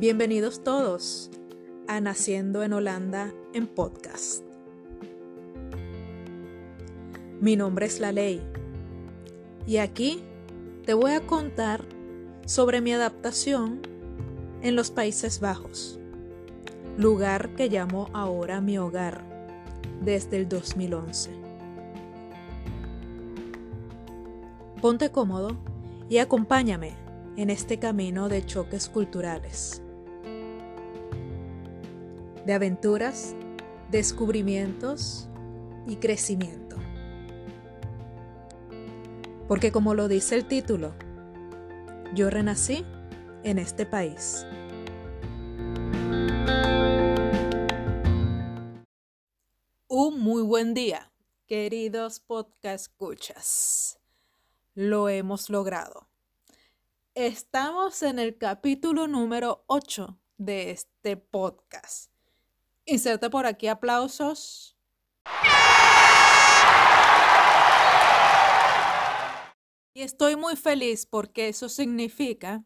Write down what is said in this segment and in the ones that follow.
Bienvenidos todos a Naciendo en Holanda en podcast. Mi nombre es La Ley y aquí te voy a contar sobre mi adaptación en los Países Bajos, lugar que llamo ahora mi hogar desde el 2011. Ponte cómodo y acompáñame en este camino de choques culturales de aventuras, descubrimientos y crecimiento. Porque como lo dice el título, yo renací en este país. Un muy buen día, queridos podcast escuchas. Lo hemos logrado. Estamos en el capítulo número 8 de este podcast. Inserte por aquí aplausos. Y estoy muy feliz porque eso significa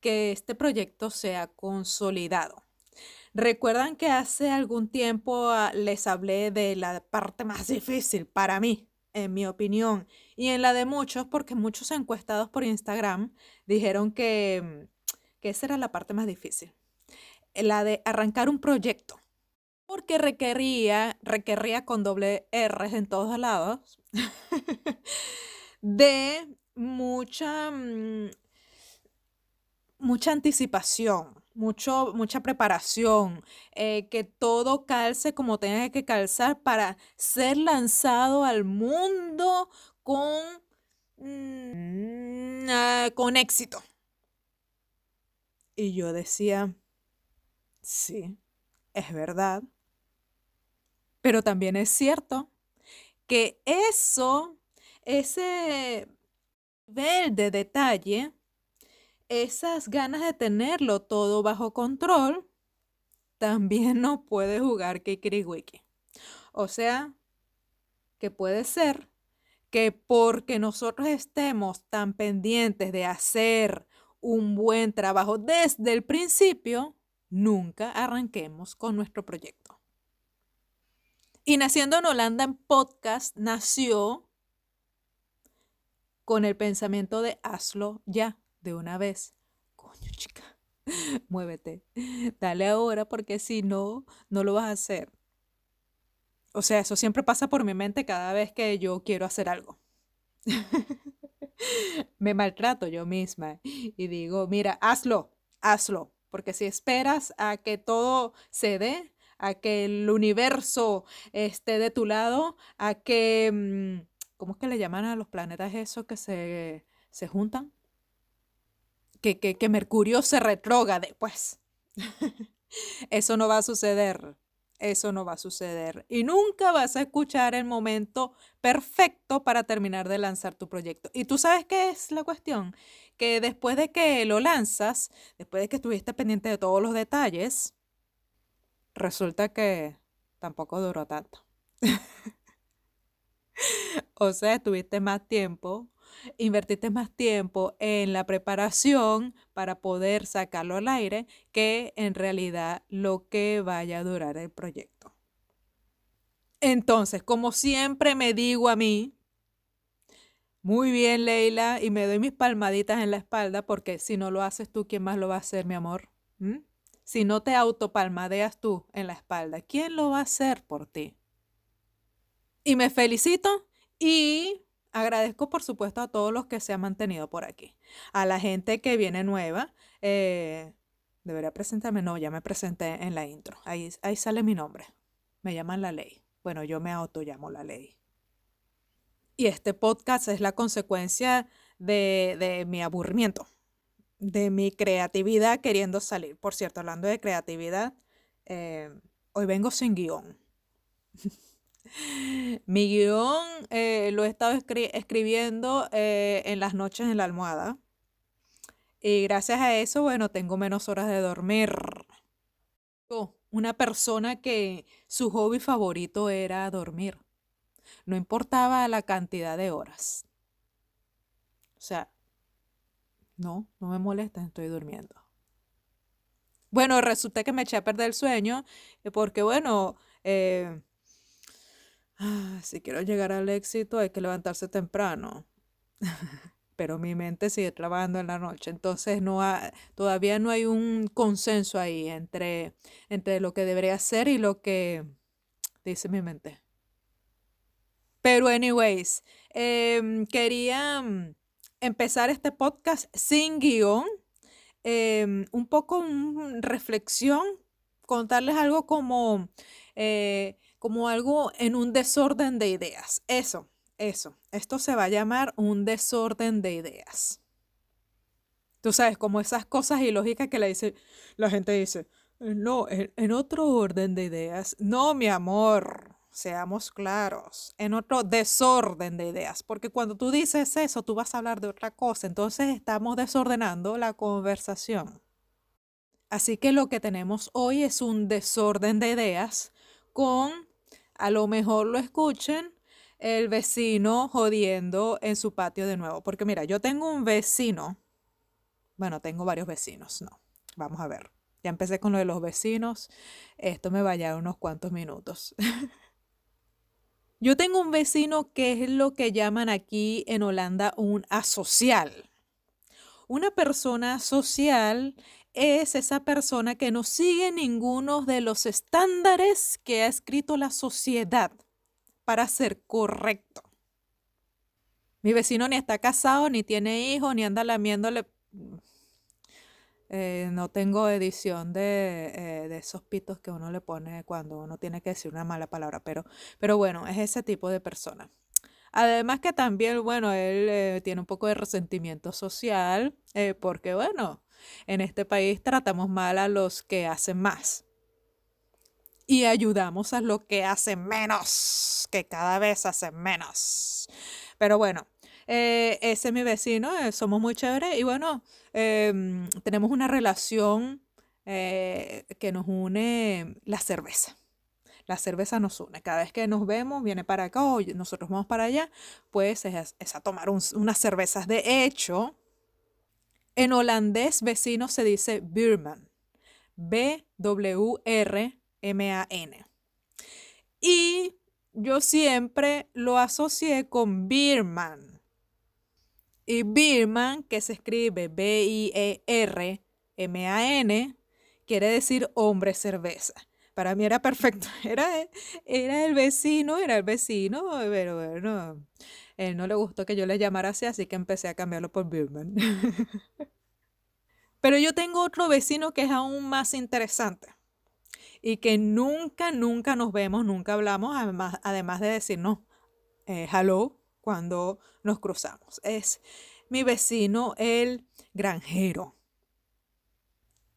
que este proyecto sea consolidado. Recuerdan que hace algún tiempo ah, les hablé de la parte más difícil para mí, en mi opinión, y en la de muchos, porque muchos encuestados por Instagram dijeron que, que esa era la parte más difícil la de arrancar un proyecto, porque requería, requería con doble R en todos lados, de mucha, mm, mucha anticipación, mucho, mucha preparación, eh, que todo calce como tenga que calzar para ser lanzado al mundo con, mm, ah, con éxito. Y yo decía, Sí, es verdad. Pero también es cierto que eso, ese nivel de detalle, esas ganas de tenerlo todo bajo control, también no puede jugar Kikiriwiki. O sea, que puede ser que porque nosotros estemos tan pendientes de hacer un buen trabajo desde el principio, nunca arranquemos con nuestro proyecto. Y Naciendo en Holanda en podcast nació con el pensamiento de hazlo ya, de una vez. Coño, chica, muévete, dale ahora porque si no, no lo vas a hacer. O sea, eso siempre pasa por mi mente cada vez que yo quiero hacer algo. Me maltrato yo misma y digo, mira, hazlo, hazlo, porque si esperas a que todo se dé, a que el universo esté de tu lado, a que, mm, ¿cómo es que le llaman a los planetas esos que se, se juntan? Que, que, que Mercurio se retroga después. Eso no va a suceder. Eso no va a suceder. Y nunca vas a escuchar el momento perfecto para terminar de lanzar tu proyecto. Y tú sabes qué es la cuestión, que después de que lo lanzas, después de que estuviste pendiente de todos los detalles, resulta que tampoco duró tanto. o sea, tuviste más tiempo, invertiste más tiempo en la preparación para poder sacarlo al aire que en realidad lo que vaya a durar el proyecto. Entonces, como siempre me digo a mí, muy bien, Leila, y me doy mis palmaditas en la espalda porque si no lo haces tú, ¿quién más lo va a hacer, mi amor? ¿Mm? Si no te autopalmadeas tú en la espalda, ¿quién lo va a hacer por ti? Y me felicito y agradezco, por supuesto, a todos los que se han mantenido por aquí. A la gente que viene nueva, eh, debería presentarme, no, ya me presenté en la intro. Ahí, ahí sale mi nombre. Me llaman la ley. Bueno, yo me auto llamo la ley. Y este podcast es la consecuencia de, mi aburrimiento, de mi creatividad queriendo salir. Por cierto, hablando de creatividad, eh, hoy vengo sin guion. mi guion eh, lo he estado escribiendo eh, en las noches en la almohada. Y gracias a eso, bueno, tengo menos horas de dormir. una persona que su hobby favorito era dormir. No importaba la cantidad de horas. O sea, no, no me molesta, estoy durmiendo. Bueno, resulta que me eché a perder el sueño eh, porque, bueno, ah, si quiero llegar al éxito hay que levantarse temprano. Pero mi mente sigue trabajando en la noche. Entonces no todavía no hay un consenso ahí entre, entre lo que debería hacer y lo que dice mi mente. Pero anyways, em, quería mm, empezar este podcast sin guion Em, un poco una reflexión, contarles algo como, eh, como algo en un desorden de ideas. Eso, eso. Esto se va a llamar un desorden de ideas. Tú sabes, como esas cosas ilógicas que la, dice, la gente dice, no, en otro orden de ideas. No, mi amor seamos claros, en otro desorden de ideas, porque cuando tú dices eso, tú vas a hablar de otra cosa, entonces estamos desordenando la conversación. Así que lo que tenemos hoy es un desorden de ideas con, a lo mejor lo escuchen, el vecino jodiendo en su patio de nuevo. Porque mira, yo tengo un vecino, bueno, tengo varios vecinos, no, vamos a ver. Ya empecé con lo de los vecinos, esto me va a llevar unos cuantos minutos. Yo tengo un vecino que es lo que llaman aquí en Holanda un asocial. Una persona social es esa persona que no sigue ninguno de los estándares que ha escrito la sociedad para ser correcto. Mi vecino ni está casado, ni tiene hijos, ni anda lamiéndole eh, no tengo edición de, eh, de, esos pitos que uno le pone cuando uno tiene que decir una mala palabra, pero, pero bueno, es ese tipo de persona. Además que también, bueno, él eh, tiene un poco de resentimiento social, porque bueno, en este país tratamos mal a los que hacen más y ayudamos a los que hacen menos, que cada vez hacen menos. Pero bueno, ese es mi vecino, somos muy chéveres y bueno, Em, tenemos una relación eh, que nos une la cerveza. La cerveza nos une. Cada vez que nos vemos, viene para acá o nosotros vamos para allá, pues es, a tomar unas cervezas. De hecho, en holandés vecino se dice Birman. B-W-R-M-A-N. Y yo siempre lo asocié con Birman y Birman, que se escribe B-I-E-R-M-A-N, quiere decir hombre cerveza. Para mí era perfecto. Era, era el vecino, era el vecino, pero bueno, él no le gustó que yo le llamara así, así que empecé a cambiarlo por Birman. Pero yo tengo otro vecino que es aún más interesante y que nunca, nunca nos vemos, nunca hablamos, además, además de decirnos eh, hello cuando nos cruzamos. Es mi vecino el granjero.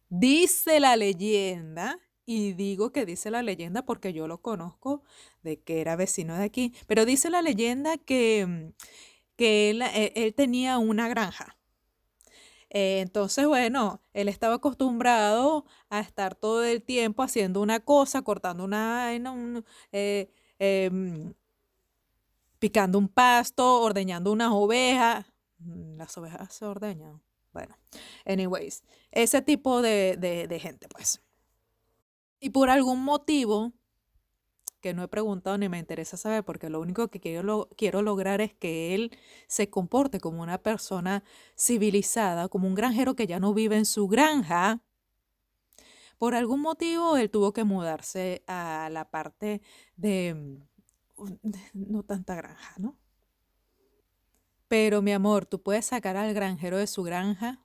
Dice la leyenda, y digo que dice la leyenda porque yo lo conozco de que era vecino de aquí, pero dice la leyenda que, que él, e, tenía una granja. Eh, entonces, bueno, él estaba acostumbrado a estar todo el tiempo haciendo una cosa, cortando una, eh, em, picando un pasto, ordeñando unas ovejas. Mm, las ovejas se ordeñan. Bueno, anyways, ese tipo de, gente, pues. Y por algún motivo, que no he preguntado ni me interesa saber, porque lo único que quiero, quiero lograr es que él se comporte como una persona civilizada, como un granjero que ya no vive en su granja. Por algún motivo, él tuvo que mudarse a la parte de no tanta granja, ¿no? Pero mi amor, tú puedes sacar al granjero de su granja,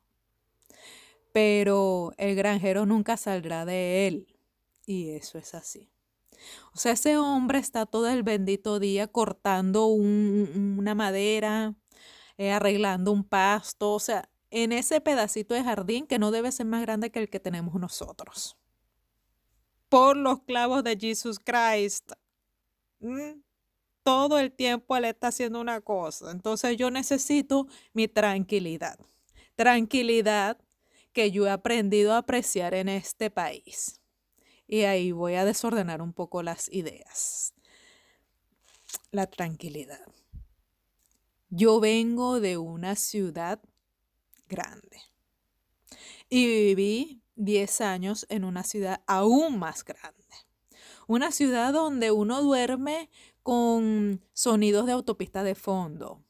pero el granjero nunca saldrá de él. Y eso es así. O sea, ese hombre está todo el bendito día cortando una madera, eh, arreglando un pasto, o sea, en ese pedacito de jardín que no debe ser más grande que el que tenemos nosotros. Por los clavos de Jesus Christ. Mm, todo el tiempo él está haciendo una cosa. Entonces yo necesito mi tranquilidad. Tranquilidad que yo he aprendido a apreciar en este país. Y ahí voy a desordenar un poco las ideas. La tranquilidad. Yo vengo de una ciudad grande y viví 10 años en una ciudad aún más grande. Una ciudad donde uno duerme con sonidos de autopista de fondo.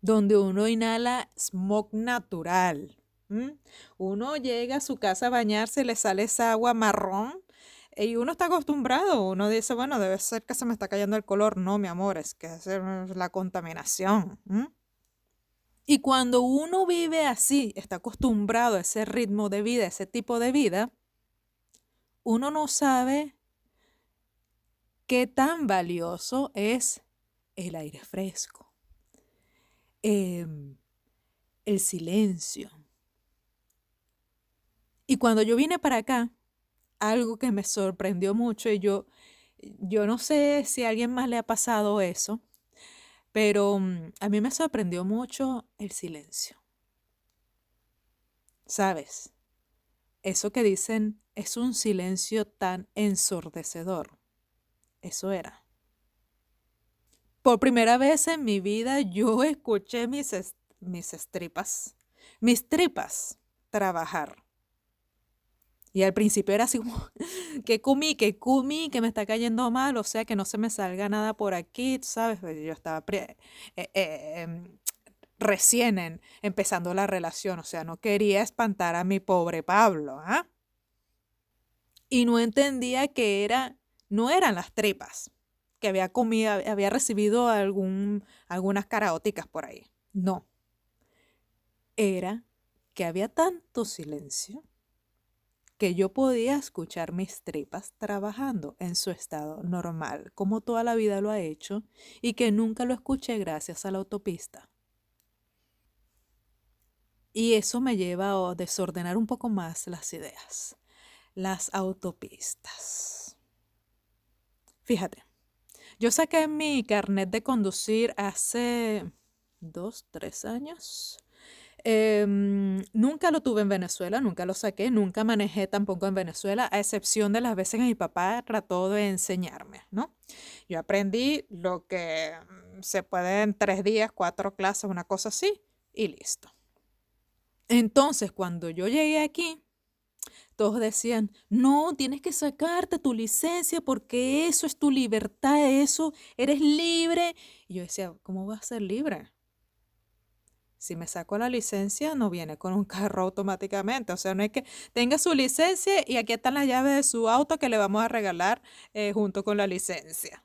Donde uno inhala smog natural. Uno llega a su casa a bañarse, le sale esa agua marrón y uno está acostumbrado. Uno dice, bueno, debe ser que se me está cayendo el color. No, mi amor, es que es la contaminación. Y cuando uno vive así, está acostumbrado a ese ritmo de vida, ese tipo de vida, uno no sabe qué tan valioso es el aire fresco, em, el silencio. Y cuando yo vine para acá, algo que me sorprendió mucho y yo, yo no sé si a alguien más le ha pasado eso, pero mm, a mí me sorprendió mucho el silencio. ¿Sabes? Eso que dicen es un silencio tan ensordecedor. Eso era. Por primera vez en mi vida yo escuché mis, mis estripas, mis tripas trabajar. Y al principio era así como, que comí, que comí, que me está cayendo mal, o sea, que no se me salga nada por aquí, ¿sabes? Pues yo estaba eh, eh, em, recién empezando la relación, o sea, no quería espantar a mi pobre Pablo, ¿ah? Y no entendía que era, no eran las tripas, que había comido, había recibido algún, algunas caraóticas por ahí. No. Era que había tanto silencio que yo podía escuchar mis tripas trabajando en su estado normal, como toda la vida lo ha hecho, y que nunca lo escuché gracias a la autopista. Y eso me lleva a desordenar un poco más las ideas. Las autopistas. Fíjate, yo saqué mi carnet de conducir hace dos, tres años. Em, nunca lo tuve en Venezuela, nunca lo saqué, nunca manejé tampoco en Venezuela, a excepción de las veces que mi papá trató de enseñarme, ¿no? Yo aprendí lo que mm, se puede en tres días, cuatro clases, una cosa así, y listo. Entonces, cuando yo llegué aquí, todos decían, no, tienes que sacarte tu licencia porque eso es tu libertad, eso, eres libre. Y yo decía, ¿cómo voy a ser libre? Si me saco la licencia, no viene con un carro automáticamente. O sea, no es que tenga su licencia y aquí están las llaves de su auto que le vamos a regalar eh, junto con la licencia.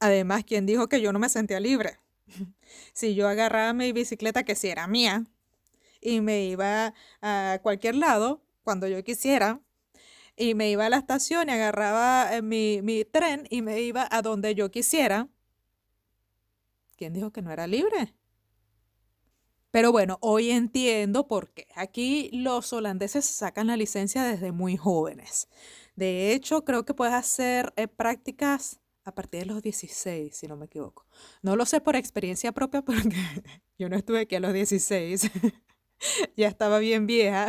Además, ¿quién dijo que yo no me sentía libre? si yo agarraba mi bicicleta, que si era mía, y me iba a cualquier lado cuando yo quisiera, y me iba a la estación y agarraba eh, mi, mi tren y me iba a donde yo quisiera, ¿quién dijo que no era libre? Pero bueno, hoy entiendo por qué. Aquí los holandeses sacan la licencia desde muy jóvenes. De hecho, creo que puedes hacer eh, prácticas a partir de los 16, si no me equivoco. No lo sé por experiencia propia porque yo no estuve aquí a los 16. ya estaba bien vieja.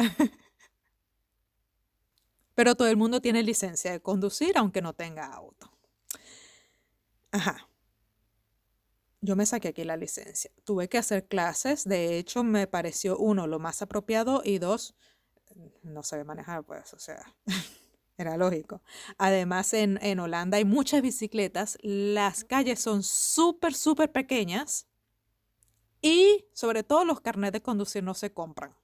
Pero todo el mundo tiene licencia de conducir aunque no tenga auto. Ajá yo me saqué aquí la licencia. Tuve que hacer clases, de hecho me pareció uno lo más apropiado y dos, no sabía manejar, pues, o sea, era lógico. Además, en, en Holanda hay muchas bicicletas, las calles son súper, súper pequeñas y sobre todo los carnets de conducir no se compran.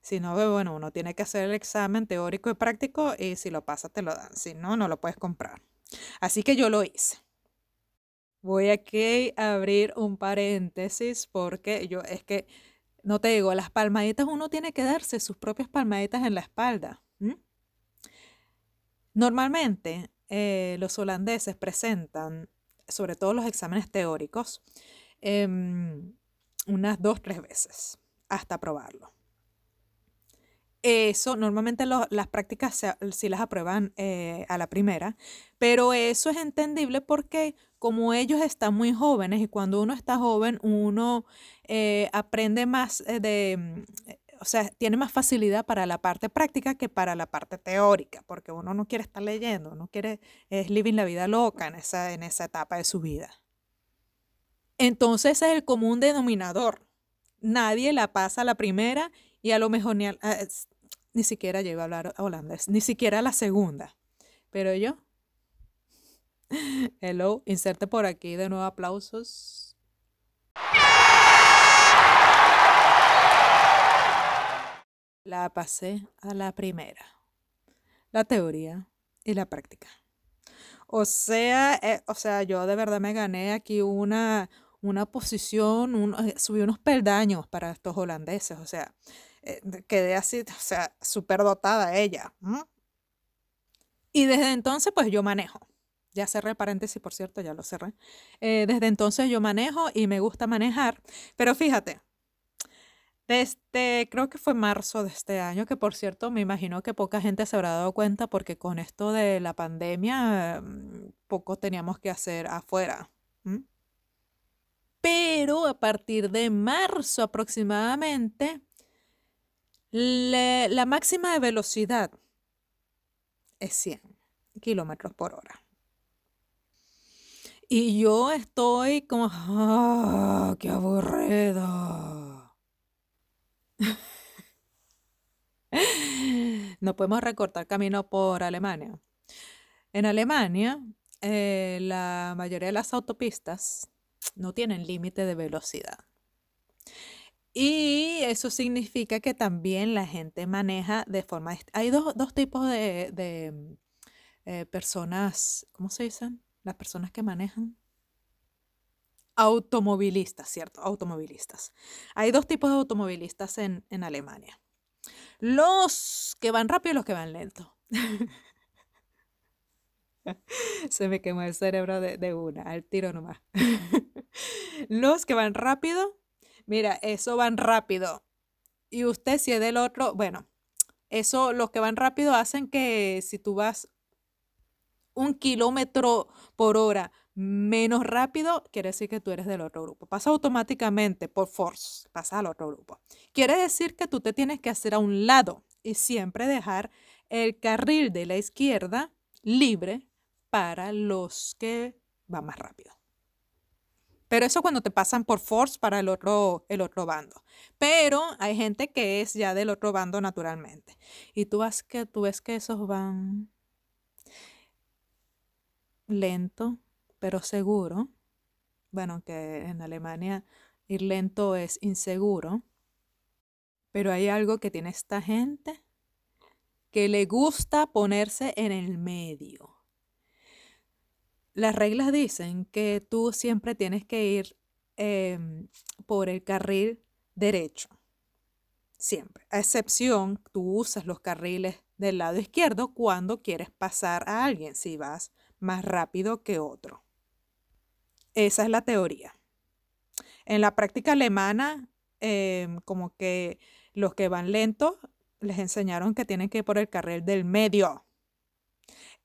Si no, bueno, uno tiene que hacer el examen teórico y práctico y si lo pasa te lo dan, si no, no lo puedes comprar. Así que yo lo hice. Voy aquí a abrir un paréntesis porque yo es que, no te digo, las palmaditas uno tiene que darse sus propias palmaditas en la espalda. Normalmente eh, los holandeses presentan, sobre todo los exámenes teóricos, em, unas dos, tres veces hasta probarlo. Eso, normalmente las prácticas sí las aprueban eh, a la primera, pero eso es entendible porque como ellos están muy jóvenes y cuando uno está joven, uno eh, aprende más eh, de, mm, o sea, tiene más facilidad para la parte práctica que para la parte teórica, porque uno no quiere estar leyendo, uno quiere, es living la vida loca en esa, en esa etapa de su vida. Entonces es el común denominador. Nadie la pasa a la primera Y a lo mejor ni, ni siquiera llego a hablar holandés, ni siquiera la segunda. Pero yo, hello, inserte por aquí de nuevo aplausos. La pasé a la primera, la teoría y la práctica. O sea, eh, o sea, yo de verdad me gané aquí una, una posición, eh, subí unos peldaños para estos holandeses, o sea, eh, quedé así, o sea, súper dotada ella. Y desde entonces, pues yo manejo. Ya cerré paréntesis, por cierto, ya lo cerré. desde entonces yo manejo y me gusta manejar, pero fíjate, desde, creo que fue marzo de este año, que por cierto me imagino que poca gente se habrá dado cuenta porque con esto de la pandemia mm, poco teníamos que hacer afuera. Pero a partir de marzo aproximadamente, la máxima de velocidad es 100 kilómetros por hora. Y yo estoy como, ¡ah, qué aburrido! no podemos recortar camino por Alemania. En Alemania, eh, la mayoría de las autopistas no tienen límite de velocidad. Y eso significa que también la gente maneja de forma... Hay dos, tipos de, eh, personas, ¿cómo se dicen? Las personas que manejan automovilistas, ¿cierto? Automovilistas. Hay dos tipos de automovilistas en, Alemania. Los que van rápido y los que van lento. Se me quemó el cerebro de, una, al tiro nomás. los que van rápido, mira, eso van rápido. Y usted si es del otro, bueno, eso, los que van rápido hacen que si tú vas un kilómetro por hora menos rápido, quiere decir que tú eres del otro grupo. Pasa automáticamente por force, pasa al otro grupo. Quiere decir que tú te tienes que hacer a un lado y siempre dejar el carril de la izquierda libre para los que van más rápido. Pero eso cuando te pasan por force para el otro, el otro bando. Pero hay gente que es ya del otro bando naturalmente. Y tú, vas que, tú ves que esos van lento, pero seguro. Bueno, que en Alemania ir lento es inseguro. Pero hay algo que tiene esta gente que le gusta ponerse en el medio. Las reglas dicen que tú siempre tienes que ir em, por el carril derecho. Siempre. A excepción, tú usas los carriles del lado izquierdo cuando quieres pasar a alguien, si vas más rápido que otro. Esa es la teoría. En la práctica alemana, em, como que los que van lentos les enseñaron que tienen que ir por el carril del medio.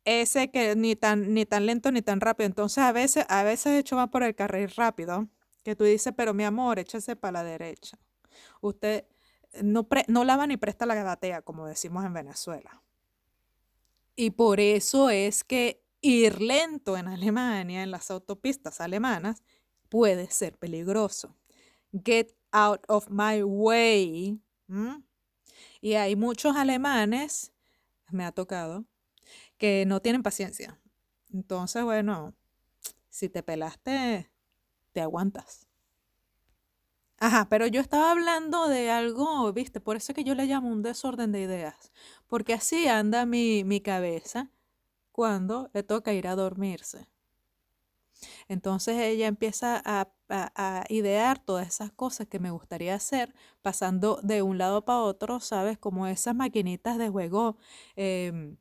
Ese que ni tan, ni tan lento ni tan rápido. Entonces a veces, a veces hecho va por el carril rápido, que tú dices, pero mi amor, échese para la derecha. Usted no, no lava ni presta la gatea, como decimos en Venezuela. Y por eso es que Ir lento en Alemania, en las autopistas alemanas, puede ser peligroso. Get out of my way. Y hay muchos alemanes, me ha tocado, que no tienen paciencia. Entonces, bueno, si te pelaste, te aguantas. Ajá, pero yo estaba hablando de algo, viste, por eso que yo le llamo un desorden de ideas, porque así anda mi, mi cabeza cuando le toca ir a dormirse. Entonces ella empieza a, idear todas esas cosas que me gustaría hacer, pasando de un lado para otro, ¿sabes? Como esas maquinitas de juego em,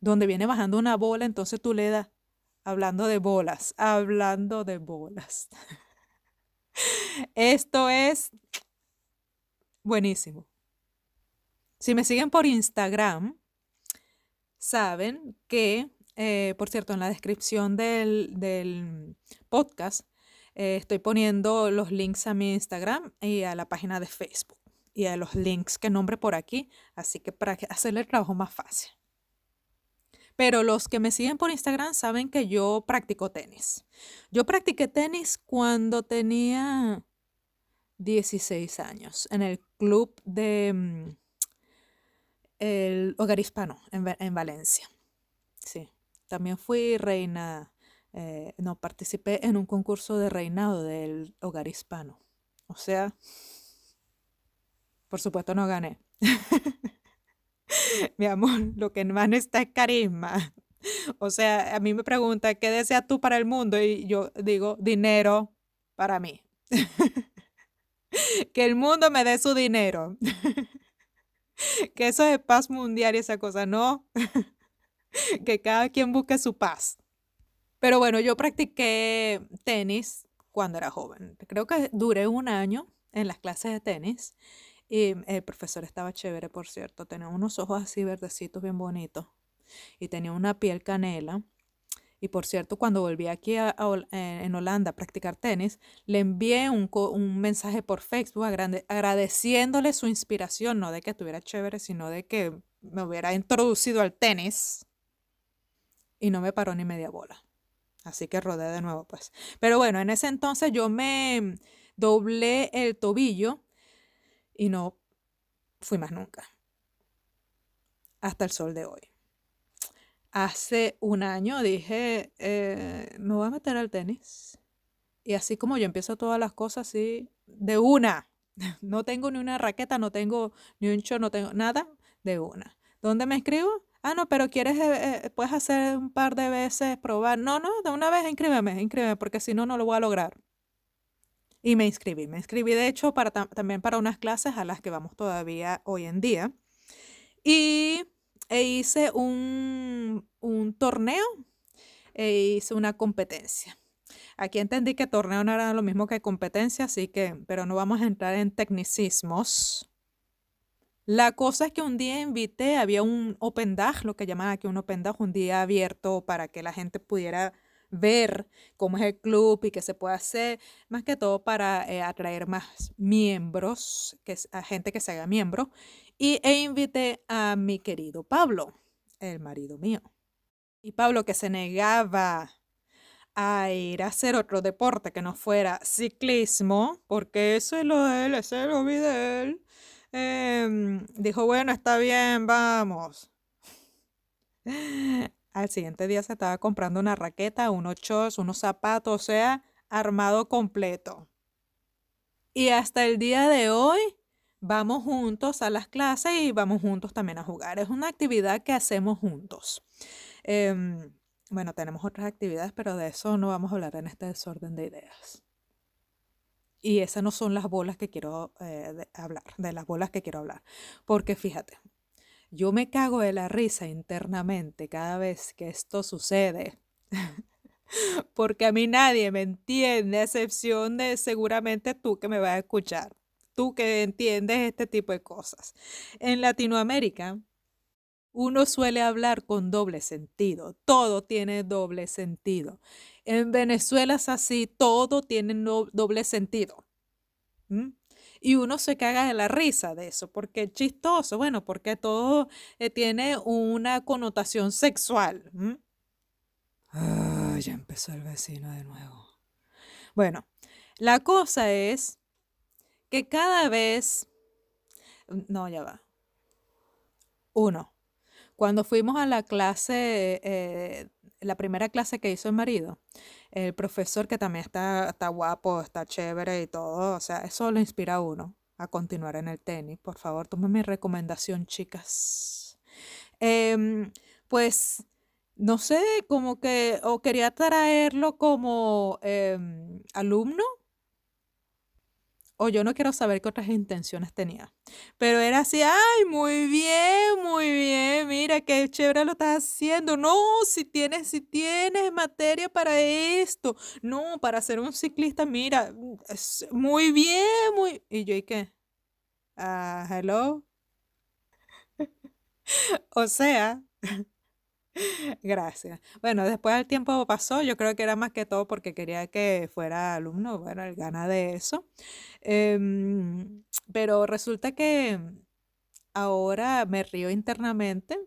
donde viene bajando una bola, entonces tú le das, hablando de bolas, hablando de bolas. Esto es buenísimo. Si me siguen por Instagram, saben que, eh, por cierto, en la descripción del, podcast eh, estoy poniendo los links a mi Instagram y a la página de Facebook y a los links que nombre por aquí, así que para hacerle el trabajo más fácil. Pero los que me siguen por Instagram saben que yo practico tenis. Yo practiqué tenis cuando tenía 16 años en el club de mm, el Hogar Hispano en, Valencia. Sí, también fui reina, eh, no, participé en un concurso de reinado del Hogar Hispano. O sea, por supuesto no gané. Mi amor, lo que más está es carisma. O sea, a mí me pregunta, ¿qué deseas tú para el mundo? Y yo digo, dinero para mí. que el mundo me dé su dinero. que eso es paz mundial y esa cosa, no. que cada quien busque su paz. Pero bueno, yo practiqué tenis cuando era joven. Creo que duré un año en las clases de tenis. Y el profesor estaba chévere, por cierto. Tenía unos ojos así verdecitos, bien bonitos. Y tenía una piel canela. Y por cierto, cuando volví aquí eh, en Holanda a practicar tenis, le envié un, un mensaje por Facebook agradeciéndole su inspiración, no de que estuviera chévere, sino de que me hubiera introducido al tenis. Y no me paró ni media bola. Así que rodé de nuevo, pues. Pero bueno, en ese entonces yo me doblé el tobillo y no fui más nunca. Hasta el sol de hoy hace un año dije, eh, me voy a meter al tenis. Y así como yo empiezo todas las cosas así, de una. No tengo ni una raqueta, no tengo ni un show, no tengo nada, de una. ¿Dónde me inscribo? Ah, no, pero quieres, eh, eh, puedes hacer un par de veces, probar. No, no, de una vez inscríbeme, inscríbeme, porque si no, no lo voy a lograr. Y me inscribí. Me inscribí, de hecho, para, también para unas clases a las que vamos todavía hoy en día. Y e hice un, torneo e hice una competencia. Aquí entendí que torneo no era lo mismo que competencia, así que, pero no vamos a entrar en tecnicismos. La cosa es que un día invité, había un open day, lo que llaman aquí un open day, un día abierto para que la gente pudiera ver cómo es el club y qué se puede hacer, más que todo para eh, atraer más miembros, que, a gente que se haga miembro y, e invité a mi querido Pablo, el marido mío. Y Pablo que se negaba a ir a hacer otro deporte que no fuera ciclismo, porque eso es lo de él, ese es lo de él. Em, dijo, bueno, está bien, vamos. Al siguiente día se estaba comprando una raqueta, unos shorts, unos zapatos, o sea, armado completo. Y hasta el día de hoy vamos juntos a las clases y vamos juntos también a jugar. Es una actividad que hacemos juntos. Em, bueno, tenemos otras actividades, pero de eso no vamos a hablar en este desorden de ideas. Y esas no son las bolas que quiero eh, hablar, de las bolas que quiero hablar. Porque fíjate, yo me cago de la risa internamente cada vez que esto sucede. Porque a mí nadie me entiende, a excepción de seguramente tú que me vas a escuchar tú que entiendes este tipo de cosas. En Latinoamérica, uno suele hablar con doble sentido, todo tiene doble sentido. En Venezuela es así, todo tiene doble sentido. Y uno se caga de la risa de eso, porque es chistoso, bueno, porque todo eh, tiene una connotación sexual. ya empezó el vecino de nuevo. Bueno, la cosa es que cada vez, no, ya va. Uno, cuando fuimos a la clase, eh, la primera clase que hizo el marido, el profesor que también está, está guapo, está chévere y todo, o sea, eso lo inspira uno a continuar en el tenis. Por favor, tome mi recomendación, chicas. Em, pues, no sé, como que, o quería traerlo como em, alumno o yo no quiero saber qué otras intenciones tenía. Pero era así, ay, muy bien, muy bien, mira qué chévere lo estás haciendo. No, si tienes, si tienes materia para esto. No, para ser un ciclista, mira, es muy bien, muy... Y yo, ¿y qué? Ah, hello. o sea... Gracias. Bueno, después el tiempo pasó, yo creo que era más que todo porque quería que fuera alumno, bueno, el gana de eso. Em, pero resulta que ahora me río internamente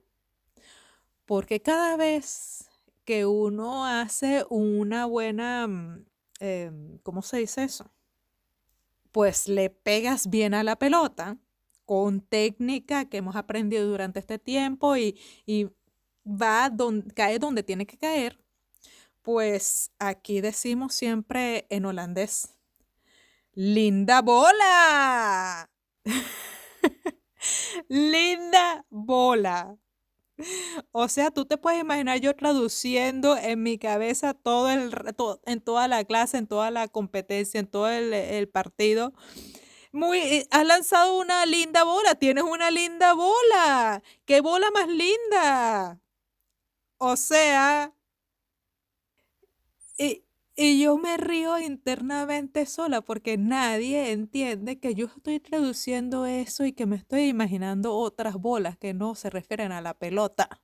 porque cada vez que uno hace una buena, mm, em, ¿cómo se dice eso? pues le pegas bien a la pelota con técnica que hemos aprendido durante este tiempo y, va donde, cae donde tiene que caer, pues aquí decimos siempre en holandés, linda bola. linda bola. O sea, tú te puedes imaginar yo traduciendo en mi cabeza todo el en toda la clase, en toda la competencia, en todo el, el partido. Muy, eh, has lanzado una linda bola, tienes una linda bola. ¡Qué bola más linda! O sea, y, y yo me río internamente sola porque nadie entiende que yo estoy traduciendo eso y que me estoy imaginando otras bolas que no se refieren a la pelota.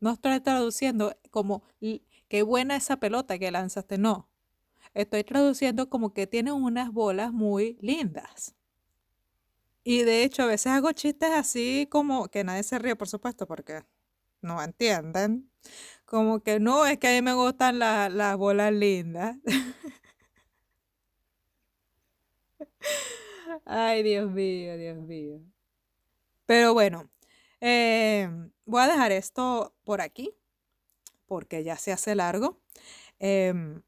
No estoy traduciendo como qué buena esa pelota que lanzaste, no. Estoy traduciendo como que tiene unas bolas muy lindas. Y de hecho a veces hago chistes así como que nadie se ríe, por supuesto, porque no entienden. Como que no, es que a mí me gustan las bolas lindas. Ay, Dios mío, Dios mío. Pero bueno, em, voy a dejar esto por aquí, porque ya se hace largo. Em,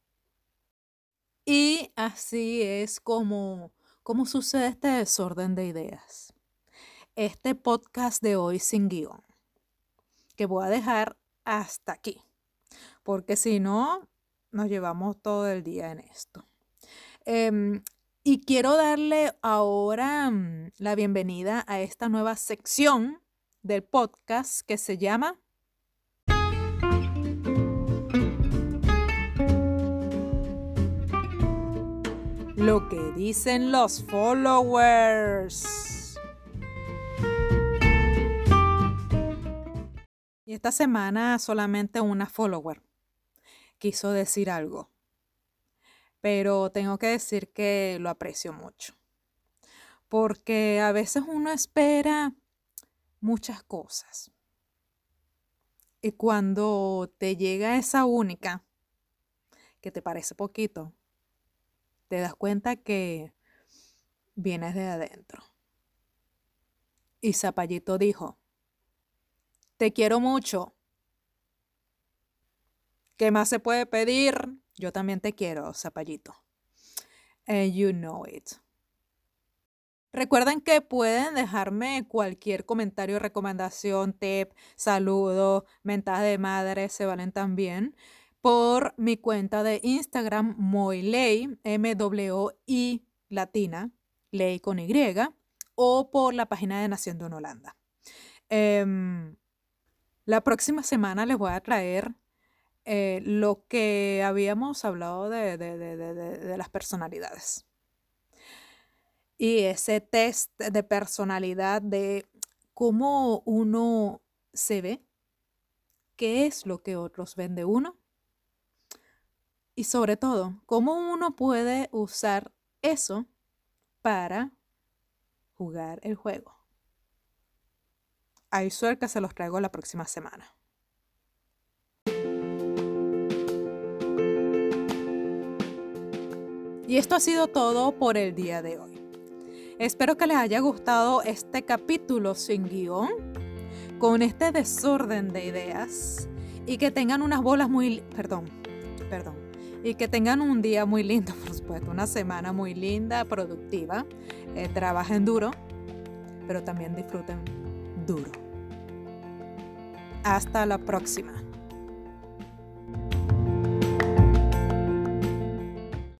y así es como, como sucede este desorden de ideas. Este podcast de hoy sin guion que voy a dejar hasta aquí, porque si no, nos llevamos todo el día en esto. Em, y quiero darle ahora mm, la bienvenida a esta nueva sección del podcast que se llama Lo que dicen los followers. Y esta semana solamente una follower quiso decir algo. Pero tengo que decir que lo aprecio mucho. Porque a veces uno espera muchas cosas. Y cuando te llega esa única, que te parece poquito, te das cuenta que vienes de adentro. Y Zapallito dijo, te quiero mucho. ¿Qué más se puede pedir? Yo también te quiero, Zapallito. And you know it. Recuerden que pueden dejarme cualquier comentario, recomendación, tip, saludo, mentada de madre, se valen también, por mi cuenta de Instagram, Moiley, M-W-I latina, ley con Y, o por la página de Naciendo en Holanda. Em, la próxima semana les voy a traer eh, lo que habíamos hablado de, de, las personalidades. Y ese test de personalidad de cómo uno se ve, qué es lo que otros ven de uno y sobre todo, cómo uno puede usar eso para jugar el juego. Hay suerte se los traigo la próxima semana. Y esto ha sido todo por el día de hoy. Espero que les haya gustado este capítulo sin guion, con este desorden de ideas y que tengan unas bolas muy... Perdón, perdón. Y que tengan un día muy lindo, por supuesto, una semana muy linda, productiva. Eh, trabajen duro, pero también disfruten Hasta la próxima.